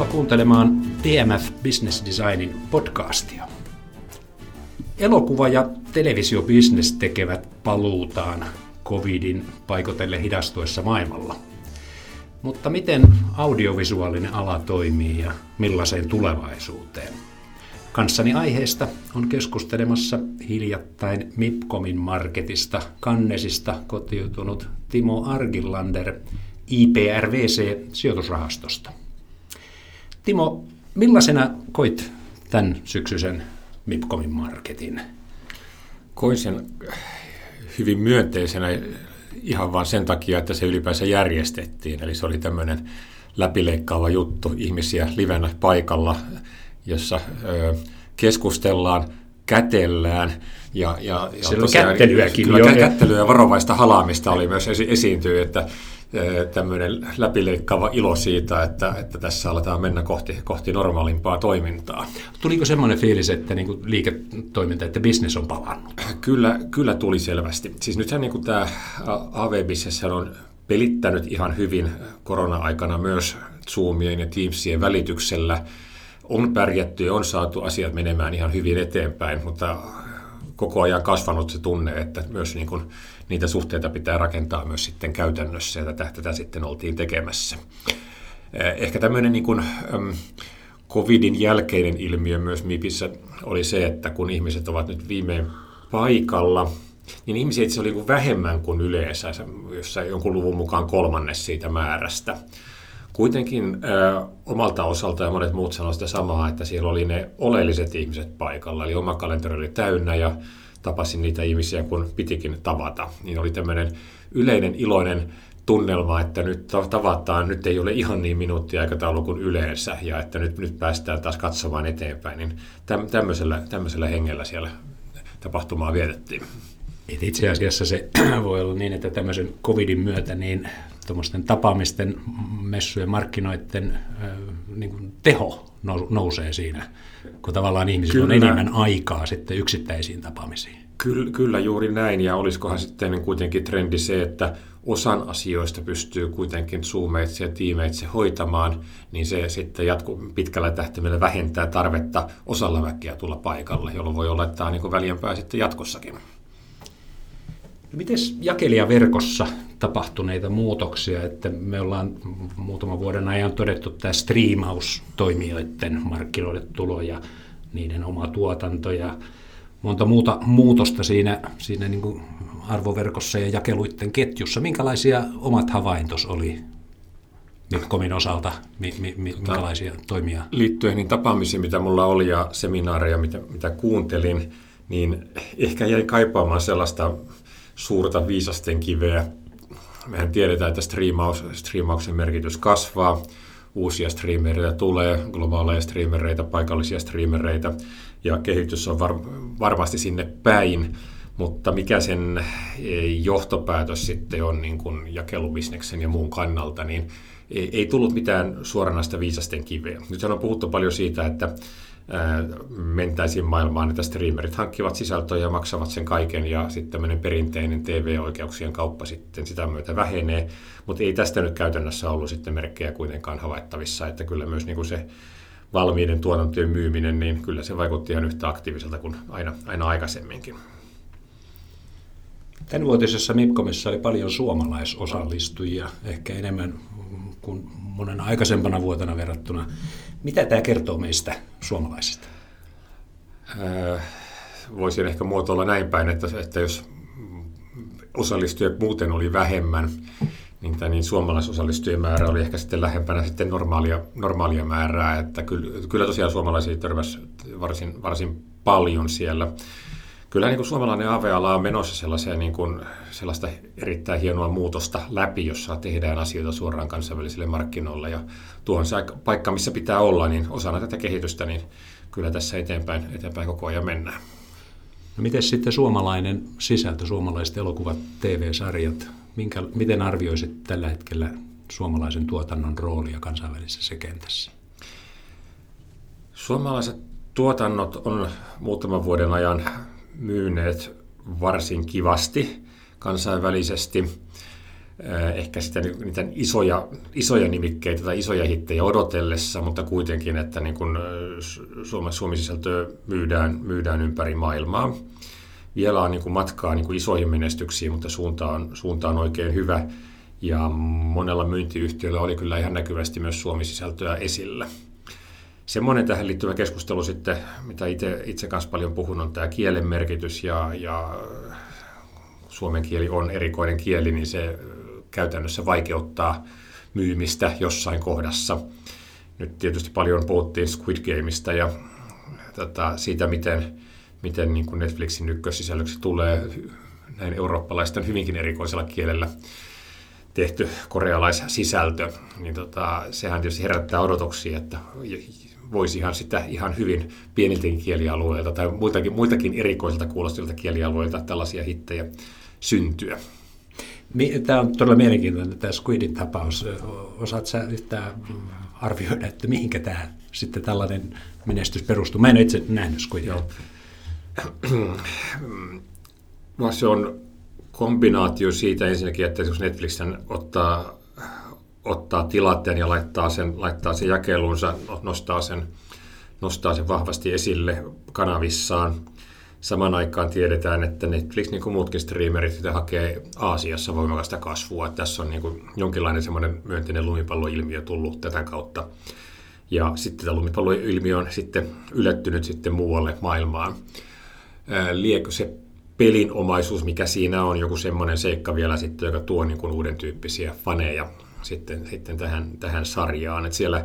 Tervetuloa kuuntelemaan TMF Business Designin podcastia. Elokuva- ja televisiobisnes tekevät paluutaan covidin paikotelle hidastuessa maailmalla. Mutta miten audiovisuaalinen ala toimii ja millaiseen tulevaisuuteen? Kanssani aiheesta on keskustelemassa hiljattain Mipkomin marketista Kannesista kotiutunut Timo Argillander IPRVC-sijoitusrahastosta. Timo, millaisena koit tämän syksyisen Mipkomin marketin? Koin sen hyvin myönteisenä ihan vain sen takia, että se ylipäänsä järjestettiin. Eli se oli tämmöinen läpileikkaava juttu, ihmisiä livenä paikalla, jossa ö, keskustellaan, kätellään. Ja, ja, ja Siellä tosiaan, kättelyäkin. Kyllä jo. kättelyä ja varovaista halaamista oli myös esi- esiintyy, että tämmöinen läpileikkaava ilo siitä, että, että tässä aletaan mennä kohti, kohti normaalimpaa toimintaa. Tuliko semmoinen fiilis, että niin kuin liiketoiminta, että bisnes on palannut? Kyllä, kyllä tuli selvästi. Siis nythän niin kuin tämä AV-bisnes on pelittänyt ihan hyvin korona-aikana myös Zoomien ja Teamsien välityksellä. On pärjätty ja on saatu asiat menemään ihan hyvin eteenpäin, mutta koko ajan kasvanut se tunne, että myös niin kuin niitä suhteita pitää rakentaa myös sitten käytännössä, ja tätä, tätä sitten oltiin tekemässä. Eh, ehkä tämmöinen niin kuin, covidin jälkeinen ilmiö myös MIPissä oli se, että kun ihmiset ovat nyt viimein paikalla, niin ihmisiä itse oli vähemmän kuin yleensä, jossa jonkun luvun mukaan kolmannes siitä määrästä. Kuitenkin ö, omalta osalta ja monet muut sanoivat sitä samaa, että siellä oli ne oleelliset ihmiset paikalla, eli oma kalenteri oli täynnä ja tapasin niitä ihmisiä, kun pitikin tavata. Niin oli tämmöinen yleinen iloinen tunnelma, että nyt tavataan, nyt ei ole ihan niin minuuttiaikataulu kuin yleensä, ja että nyt, nyt päästään taas katsomaan eteenpäin, niin tämmöisellä, tämmöisellä hengellä siellä tapahtumaa vietettiin. Et itse asiassa se voi olla niin, että tämmöisen covidin myötä niin tuommoisten tapaamisten, messujen, markkinoiden niin kuin teho nousee siinä, kun tavallaan ihmisillä kyllä. on enemmän aikaa sitten yksittäisiin tapaamisiin. Kyllä, kyllä juuri näin, ja olisikohan sitten kuitenkin trendi se, että osan asioista pystyy kuitenkin zoomeitse ja tiimeitse hoitamaan, niin se sitten jatku, pitkällä tähtäimellä vähentää tarvetta osalla väkeä tulla paikalle, jolloin voi olla, että tämä on niin väljempää sitten jatkossakin. Miten jakelijaverkossa tapahtuneita muutoksia, että me ollaan muutaman vuoden ajan todettu tämä striimaus toimijoiden markkinoille tulo ja niiden oma tuotanto ja monta muuta muutosta siinä, siinä niin kuin arvoverkossa ja jakeluiden ketjussa. Minkälaisia omat havaintos oli Mitkomin osalta, mi, mi, mi, minkälaisia toimia? Liittyen niin tapaamisiin, mitä mulla oli ja seminaareja, mitä, mitä kuuntelin, niin ehkä jäi kaipaamaan sellaista suurta viisasten kiveä. Mehän tiedetään, että striimaus, striimauksen merkitys kasvaa, uusia streamereita tulee, globaaleja streamereita, paikallisia streamereita, ja kehitys on var, varmasti sinne päin, mutta mikä sen eh, johtopäätös sitten on niin kuin jakelubisneksen ja muun kannalta, niin ei, tullut mitään suoranaista viisasten kiveä. Nyt on puhuttu paljon siitä, että mentäisiin maailmaan, että streamerit hankkivat sisältöä ja maksavat sen kaiken ja sitten tämmöinen perinteinen TV-oikeuksien kauppa sitten sitä myötä vähenee, mutta ei tästä nyt käytännössä ollut sitten merkkejä kuitenkaan havaittavissa, että kyllä myös niin kuin se valmiiden tuotantojen myyminen, niin kyllä se vaikutti ihan yhtä aktiiviselta kuin aina, aina aikaisemminkin. Tämänvuotisessa MIPCOMissa oli paljon suomalaisosallistujia, ehkä enemmän kuin monen aikaisempana vuotena verrattuna. Mitä tämä kertoo meistä suomalaisista? Äh, voisin ehkä muotoilla näin päin, että, että jos osallistujia muuten oli vähemmän, niin, tämä, niin suomalaisosallistujien määrä oli ehkä sitten lähempänä sitten normaalia, normaalia määrää, että kyllä, kyllä tosiaan suomalaisia törmäsi varsin, varsin paljon siellä kyllä niin kuin suomalainen AV-ala on menossa sellaiseen, niin kuin, sellaista erittäin hienoa muutosta läpi, jossa tehdään asioita suoraan kansainvälisille markkinoille. Ja tuohon se paikka, missä pitää olla, niin osana tätä kehitystä, niin kyllä tässä eteenpäin, eteenpäin koko ajan mennään. No miten sitten suomalainen sisältö, suomalaiset elokuvat, TV-sarjat, minkä, miten arvioisit tällä hetkellä suomalaisen tuotannon roolia kansainvälisessä kentässä? Suomalaiset tuotannot on muutaman vuoden ajan myyneet varsin kivasti kansainvälisesti. ehkä sitä niitä isoja, isoja nimikkeitä tai isoja hittejä odotellessa, mutta kuitenkin, että niin kuin Suomen Suomi-sisältöä myydään, myydään ympäri maailmaa. Vielä on niin kuin matkaa niin kuin isoihin menestyksiin, mutta suunta on, suunta on oikein hyvä. Ja monella myyntiyhtiöllä oli kyllä ihan näkyvästi myös Suomi-sisältöä esillä. Semmoinen tähän liittyvä keskustelu sitten, mitä itse, itse kanssa paljon puhun, on tämä kielen merkitys ja, ja suomen kieli on erikoinen kieli, niin se käytännössä vaikeuttaa myymistä jossain kohdassa. Nyt tietysti paljon puhuttiin Squid Gameista ja tota, siitä, miten, miten niin kuin Netflixin ykkössisällöksi tulee näin eurooppalaisten hyvinkin erikoisella kielellä tehty korealaissisältö, niin tota, sehän tietysti herättää odotuksia, että voisi ihan sitä ihan hyvin pieniltäkin kielialueilta tai muitakin, muitakin erikoisilta kuulostivilta kielialueilta tällaisia hittejä syntyä. Tämä on todella mielenkiintoinen tämä Squidin tapaus. Osaat sä yhtään arvioida, että mihinkä tämä sitten tällainen menestys perustuu? Mä en itse nähnyt Squidia. No, se on kombinaatio siitä ensinnäkin, että jos Netflix ottaa, ottaa tilanteen ja laittaa sen, laittaa sen jakelunsa, nostaa sen, nostaa sen vahvasti esille kanavissaan – Samaan aikaan tiedetään, että Netflix, niin kuin muutkin streamerit, hakee Aasiassa voimakasta kasvua. Tässä on niin kuin jonkinlainen semmoinen myönteinen lumipalloilmiö tullut tätä kautta. Ja sitten tämä lumipalloilmiö on sitten ylettynyt sitten muualle maailmaan. Liekö se pelinomaisuus, mikä siinä on, joku semmoinen seikka vielä sitten, joka tuo niin kuin uuden tyyppisiä faneja sitten, sitten tähän, tähän sarjaan. Että siellä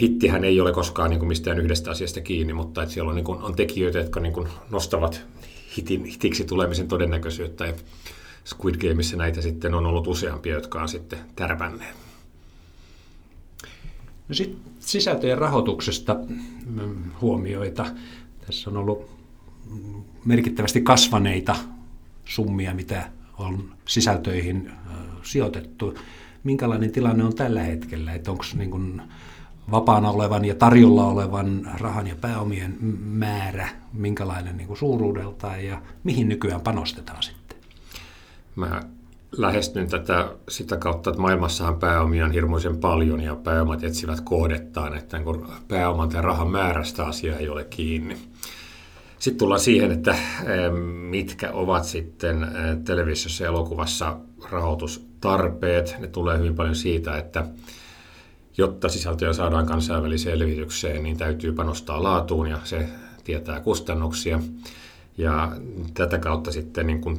hittihän ei ole koskaan niin kuin mistään yhdestä asiasta kiinni, mutta että siellä on, niin kuin, on tekijöitä, jotka niin kuin nostavat hitin, hitiksi tulemisen todennäköisyyttä. Ja Squid Gameissa näitä sitten on ollut useampia, jotka on sitten tärvänneet. No sitten sisältöjen rahoituksesta mm, huomioita. Tässä on ollut merkittävästi kasvaneita summia, mitä on sisältöihin sijoitettu. Minkälainen tilanne on tällä hetkellä? Onko niin vapaana olevan ja tarjolla olevan rahan ja pääomien määrä, minkälainen niin suuruudeltaan ja mihin nykyään panostetaan sitten? Mä lähestyn tätä sitä kautta, että maailmassahan pääomia on hirmuisen paljon ja pääomat etsivät kohdettaan, että kun pääoman tai rahan määrästä asia ei ole kiinni. Sitten tullaan siihen, että mitkä ovat sitten televisiossa ja elokuvassa rahoitustarpeet. Ne tulee hyvin paljon siitä, että jotta sisältöjä saadaan kansainväliseen levitykseen, niin täytyy panostaa laatuun ja se tietää kustannuksia. Ja tätä kautta sitten niin kun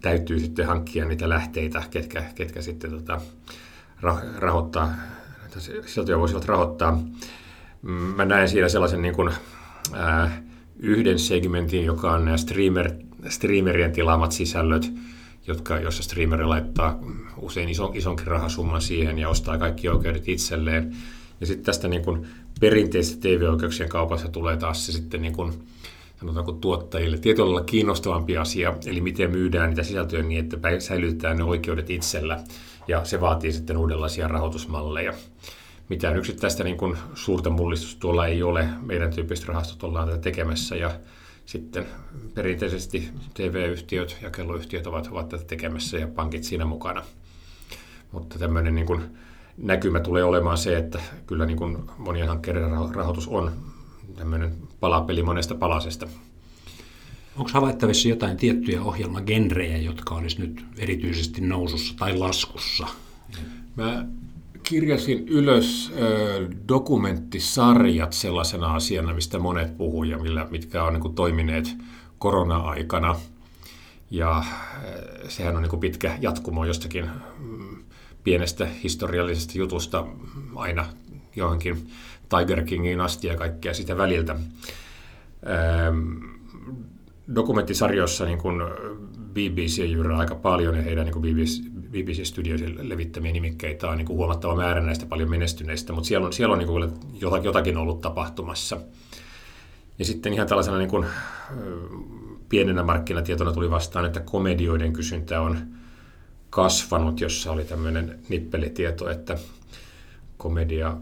täytyy sitten hankkia niitä lähteitä, ketkä, ketkä sitten tota, rahoittaa, sisältöjä voisivat rahoittaa. Mä näen siinä sellaisen niin kun, ää, yhden segmentin, joka on nämä streamer, streamerien tilaamat sisällöt, jotka, jossa streameri laittaa usein ison, isonkin rahasumman siihen ja ostaa kaikki oikeudet itselleen. Ja sitten tästä niin kuin perinteisestä TV-oikeuksien kaupassa tulee taas se sitten niin kuin, sanotaanko tuottajille tietyllä kiinnostavampi asia, eli miten myydään niitä sisältöjä niin, että säilytetään ne oikeudet itsellä, ja se vaatii sitten uudenlaisia rahoitusmalleja. Mitään yksittäistä niin kuin suurta mullistusta tuolla ei ole, meidän tyyppiset rahastot ollaan tätä tekemässä, ja sitten perinteisesti TV-yhtiöt, jakeluyhtiöt ovat, ovat tätä tekemässä ja pankit siinä mukana. Mutta tämmöinen niin kuin näkymä tulee olemaan se, että kyllä niin kuin monien hankkeiden rahoitus on tämmöinen palapeli monesta palasesta. Onko havaittavissa jotain tiettyjä ohjelmagenrejä, jotka olisi nyt erityisesti nousussa tai laskussa? Mä kirjasin ylös dokumenttisarjat sellaisena asiana, mistä monet puhuu millä, mitkä on niin kuin, toimineet korona-aikana. Ja sehän on niin kuin, pitkä jatkumo jostakin mm, pienestä historiallisesta jutusta aina johonkin Tiger Kingiin asti ja kaikkea sitä väliltä. Dokumenttisarjoissa niin kuin BBC jyrää aika paljon ja heidän niin kuin BBC, BBC Studiosin levittämiä nimikkeitä on niin kuin huomattava määrä näistä paljon menestyneistä, mutta siellä on, siellä on niin kuin jotakin ollut tapahtumassa. Ja sitten ihan tällaisena niin kuin, pienenä markkinatietona tuli vastaan, että komedioiden kysyntä on kasvanut, jossa oli tämmöinen nippelitieto, että komedia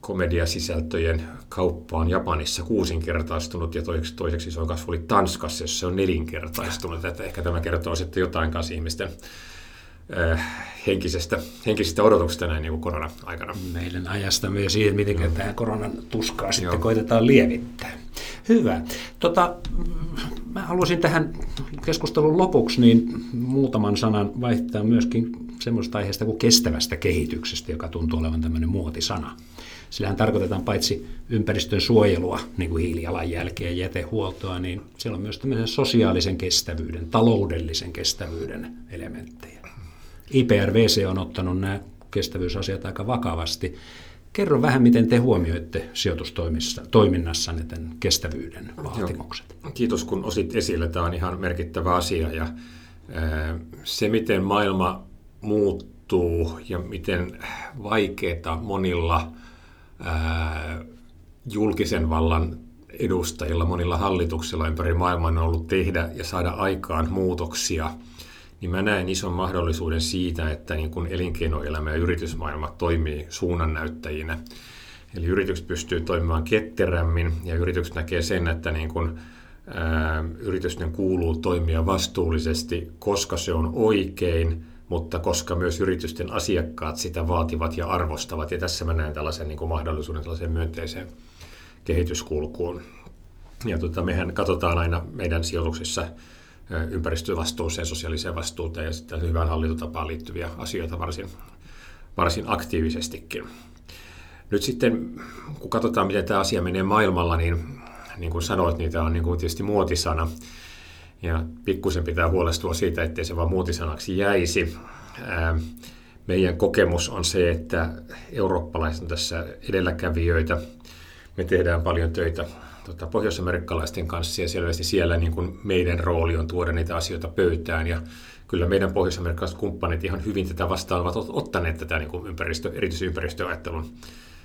komediasisältöjen kauppa on Japanissa kuusinkertaistunut ja toiseksi, toiseksi iso kasvu oli Tanskassa, jossa se on nelinkertaistunut. Että ehkä tämä kertoo sitten jotain kanssa ihmisten henkisestä, henkisestä odotuksesta näin niin kuin korona-aikana. Meidän ajasta myös siihen, miten mm. tähän koronan tuskaa sitten Joo. koitetaan lievittää. Hyvä. Tota, mä haluaisin tähän keskustelun lopuksi niin muutaman sanan vaihtaa myöskin semmoista aiheesta kuin kestävästä kehityksestä, joka tuntuu olevan tämmöinen muotisana. Sillähän tarkoitetaan paitsi ympäristön suojelua, niin kuin hiilijalanjälkeä ja jätehuoltoa, niin siellä on myös tämmöisen sosiaalisen kestävyyden, taloudellisen kestävyyden elementtejä. IPRVC on ottanut nämä aika vakavasti. Kerro vähän, miten te huomioitte sijoitustoiminnassanne tämän kestävyyden vaatimukset. Joo. Kiitos, kun osit esille. Tämä on ihan merkittävä asia. Ja se, miten maailma muuttuu ja miten vaikeaa monilla julkisen vallan edustajilla, monilla hallituksilla ympäri maailmaa on ollut tehdä ja saada aikaan muutoksia – niin mä näen ison mahdollisuuden siitä, että niin kun elinkeinoelämä ja yritysmaailma toimii suunnannäyttäjinä. Eli yritykset pystyy toimimaan ketterämmin ja yritykset näkee sen, että niin kun, ää, yritysten kuuluu toimia vastuullisesti, koska se on oikein, mutta koska myös yritysten asiakkaat sitä vaativat ja arvostavat. Ja tässä mä näen tällaisen niin kuin mahdollisuuden tällaiseen myönteiseen kehityskulkuun. Ja tota, mehän katsotaan aina meidän sijoituksissa ympäristövastuuseen, sosiaaliseen vastuuteen ja sitten hyvään hallintotapaan liittyviä asioita varsin, varsin aktiivisestikin. Nyt sitten, kun katsotaan, miten tämä asia menee maailmalla, niin niin kuin sanoit, niin tämä on niin kuin tietysti muotisana. Ja pikkusen pitää huolestua siitä, ettei se vaan muotisanaksi jäisi. Meidän kokemus on se, että eurooppalaiset on tässä edelläkävijöitä. Me tehdään paljon töitä tota, pohjoisamerikkalaisten kanssa ja selvästi siellä niin kuin meidän rooli on tuoda niitä asioita pöytään ja kyllä meidän pohjoisamerikkalaiset kumppanit ihan hyvin tätä vastaan ovat ottaneet tätä niin kuin ympäristö, erityisympäristöajattelun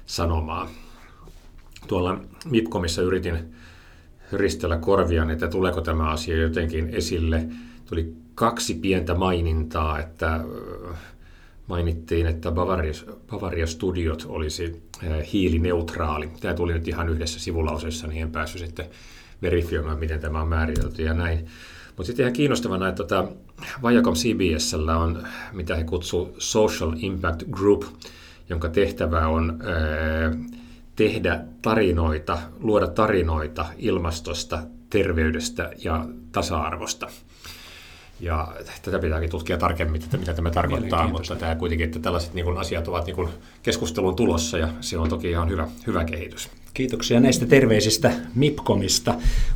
sanomaa. Tuolla MIPCOMissa yritin ristellä korviaan, että tuleeko tämä asia jotenkin esille. Tuli kaksi pientä mainintaa, että mainittiin, että Bavaria, Bavaria Studiot olisi eh, hiilineutraali. Tämä tuli nyt ihan yhdessä sivulauseessa, niin en päässyt sitten verifioimaan, miten tämä on määritelty ja näin. Mutta sitten ihan kiinnostavana, että tota, Viacom CBS on, mitä he kutsuu Social Impact Group, jonka tehtävä on ää, eh, tehdä tarinoita, luoda tarinoita ilmastosta, terveydestä ja tasa-arvosta. Ja tätä pitääkin tutkia tarkemmin, että mitä tämä tarkoittaa, mutta tämä kuitenkin, että tällaiset niin kuin, asiat ovat niin kuin, keskustelun tulossa ja se on toki ihan hyvä, hyvä kehitys. Kiitoksia näistä terveisistä MIPKOMista,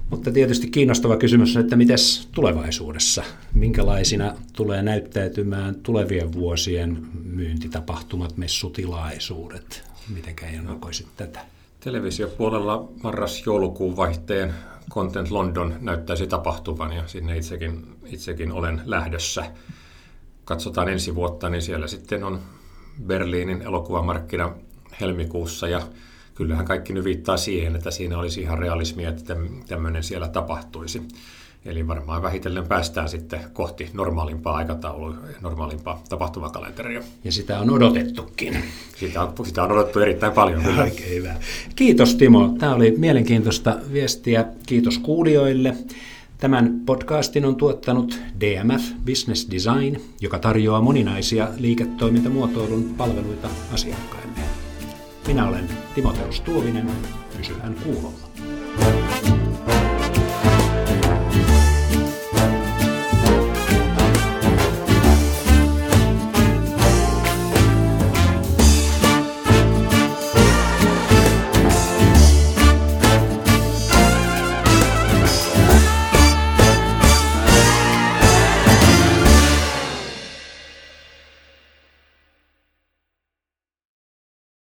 mutta tietysti kiinnostava kysymys on, että miten tulevaisuudessa, minkälaisina tulee näyttäytymään tulevien vuosien myyntitapahtumat, messutilaisuudet, mitenkä ennakoisit tätä? Televisiopuolella marras-joulukuun vaihteen Content London näyttäisi tapahtuvan ja sinne itsekin, itsekin olen lähdössä. Katsotaan ensi vuotta, niin siellä sitten on Berliinin elokuvamarkkina helmikuussa ja kyllähän kaikki nyt viittaa siihen, että siinä olisi ihan realismia, että tämmöinen siellä tapahtuisi. Eli varmaan vähitellen päästään sitten kohti normaalimpaa aikataulua, normaalimpaa tapahtumakalenteria. Ja sitä on odotettukin. Sitä on, sitä on odotettu erittäin paljon. Kyllä. Oikein hyvä. Kiitos Timo. Tämä oli mielenkiintoista viestiä. Kiitos kuulijoille. Tämän podcastin on tuottanut DMF Business Design, joka tarjoaa moninaisia liiketoimintamuotoilun palveluita asiakkaille. Minä olen Timoteus Tuovinen. Pysyhän kuulolla.